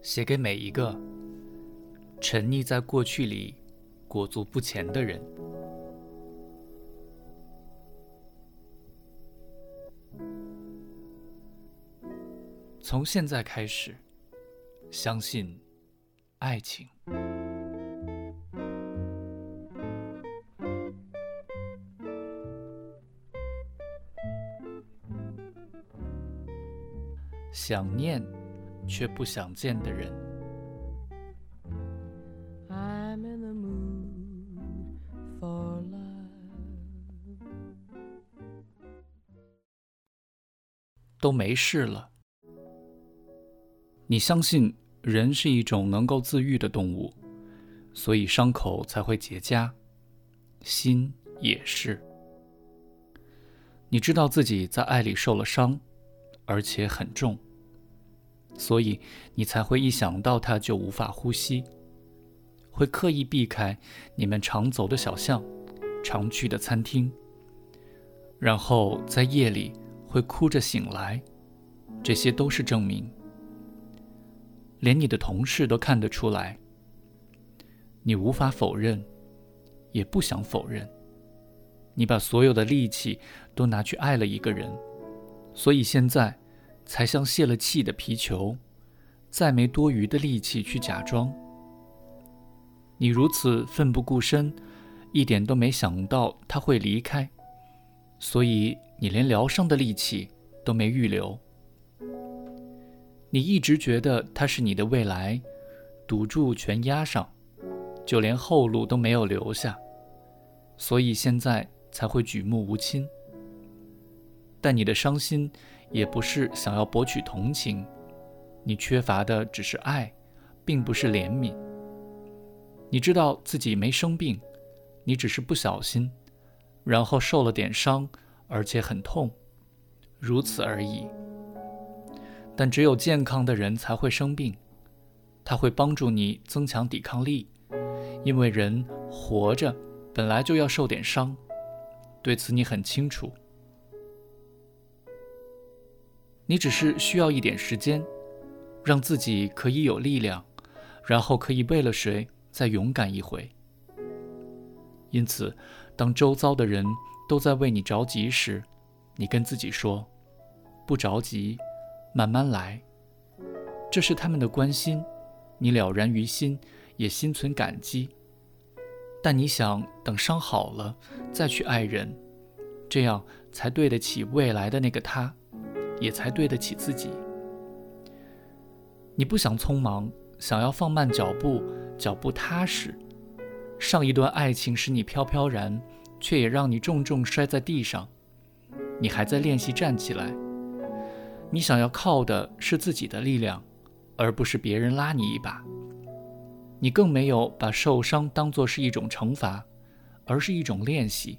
写给每一个沉溺在过去里、裹足不前的人。从现在开始，相信爱情。想念却不想见的人，都没事了。你相信人是一种能够自愈的动物，所以伤口才会结痂，心也是。你知道自己在爱里受了伤，而且很重。所以你才会一想到他就无法呼吸，会刻意避开你们常走的小巷、常去的餐厅，然后在夜里会哭着醒来。这些都是证明，连你的同事都看得出来。你无法否认，也不想否认，你把所有的力气都拿去爱了一个人，所以现在。才像泄了气的皮球，再没多余的力气去假装。你如此奋不顾身，一点都没想到他会离开，所以你连疗伤的力气都没预留。你一直觉得他是你的未来，赌注全压上，就连后路都没有留下，所以现在才会举目无亲。但你的伤心。也不是想要博取同情，你缺乏的只是爱，并不是怜悯。你知道自己没生病，你只是不小心，然后受了点伤，而且很痛，如此而已。但只有健康的人才会生病，他会帮助你增强抵抗力，因为人活着本来就要受点伤，对此你很清楚。你只是需要一点时间，让自己可以有力量，然后可以为了谁再勇敢一回。因此，当周遭的人都在为你着急时，你跟自己说：“不着急，慢慢来。”这是他们的关心，你了然于心，也心存感激。但你想等伤好了再去爱人，这样才对得起未来的那个他。也才对得起自己。你不想匆忙，想要放慢脚步，脚步踏实。上一段爱情使你飘飘然，却也让你重重摔在地上。你还在练习站起来。你想要靠的是自己的力量，而不是别人拉你一把。你更没有把受伤当作是一种惩罚，而是一种练习。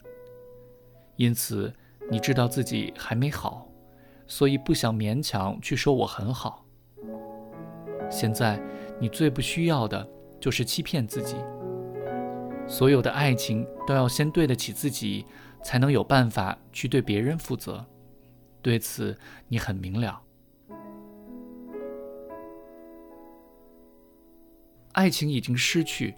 因此，你知道自己还没好。所以不想勉强去说我很好。现在你最不需要的就是欺骗自己。所有的爱情都要先对得起自己，才能有办法去对别人负责。对此你很明了。爱情已经失去，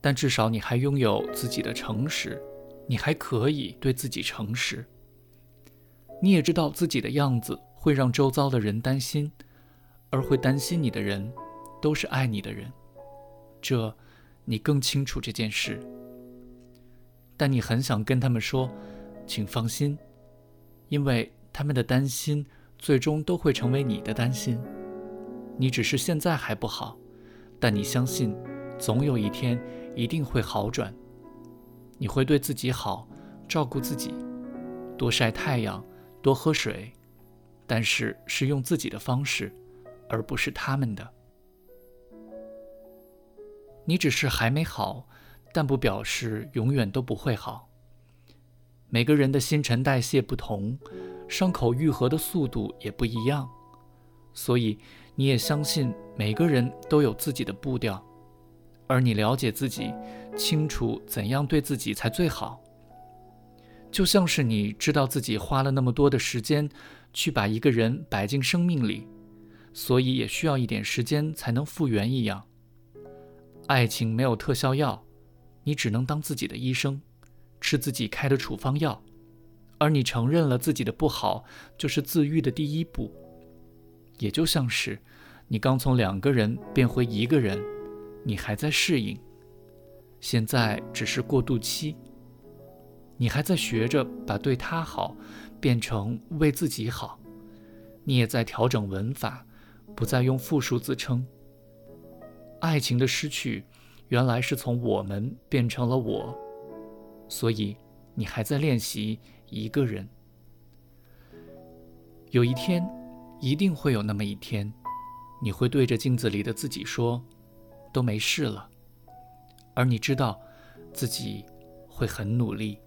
但至少你还拥有自己的诚实，你还可以对自己诚实。你也知道自己的样子会让周遭的人担心，而会担心你的人，都是爱你的人，这你更清楚这件事。但你很想跟他们说，请放心，因为他们的担心最终都会成为你的担心。你只是现在还不好，但你相信，总有一天一定会好转。你会对自己好，照顾自己，多晒太阳。多喝水，但是是用自己的方式，而不是他们的。你只是还没好，但不表示永远都不会好。每个人的新陈代谢不同，伤口愈合的速度也不一样，所以你也相信每个人都有自己的步调，而你了解自己，清楚怎样对自己才最好。就像是你知道自己花了那么多的时间去把一个人摆进生命里，所以也需要一点时间才能复原一样。爱情没有特效药，你只能当自己的医生，吃自己开的处方药。而你承认了自己的不好，就是自愈的第一步。也就像是你刚从两个人变回一个人，你还在适应，现在只是过渡期。你还在学着把对他好变成为自己好，你也在调整文法。不再用复数自称。爱情的失去，原来是从我们变成了我，所以你还在练习一个人。有一天，一定会有那么一天，你会对着镜子里的自己说：“都没事了。”而你知道，自己会很努力。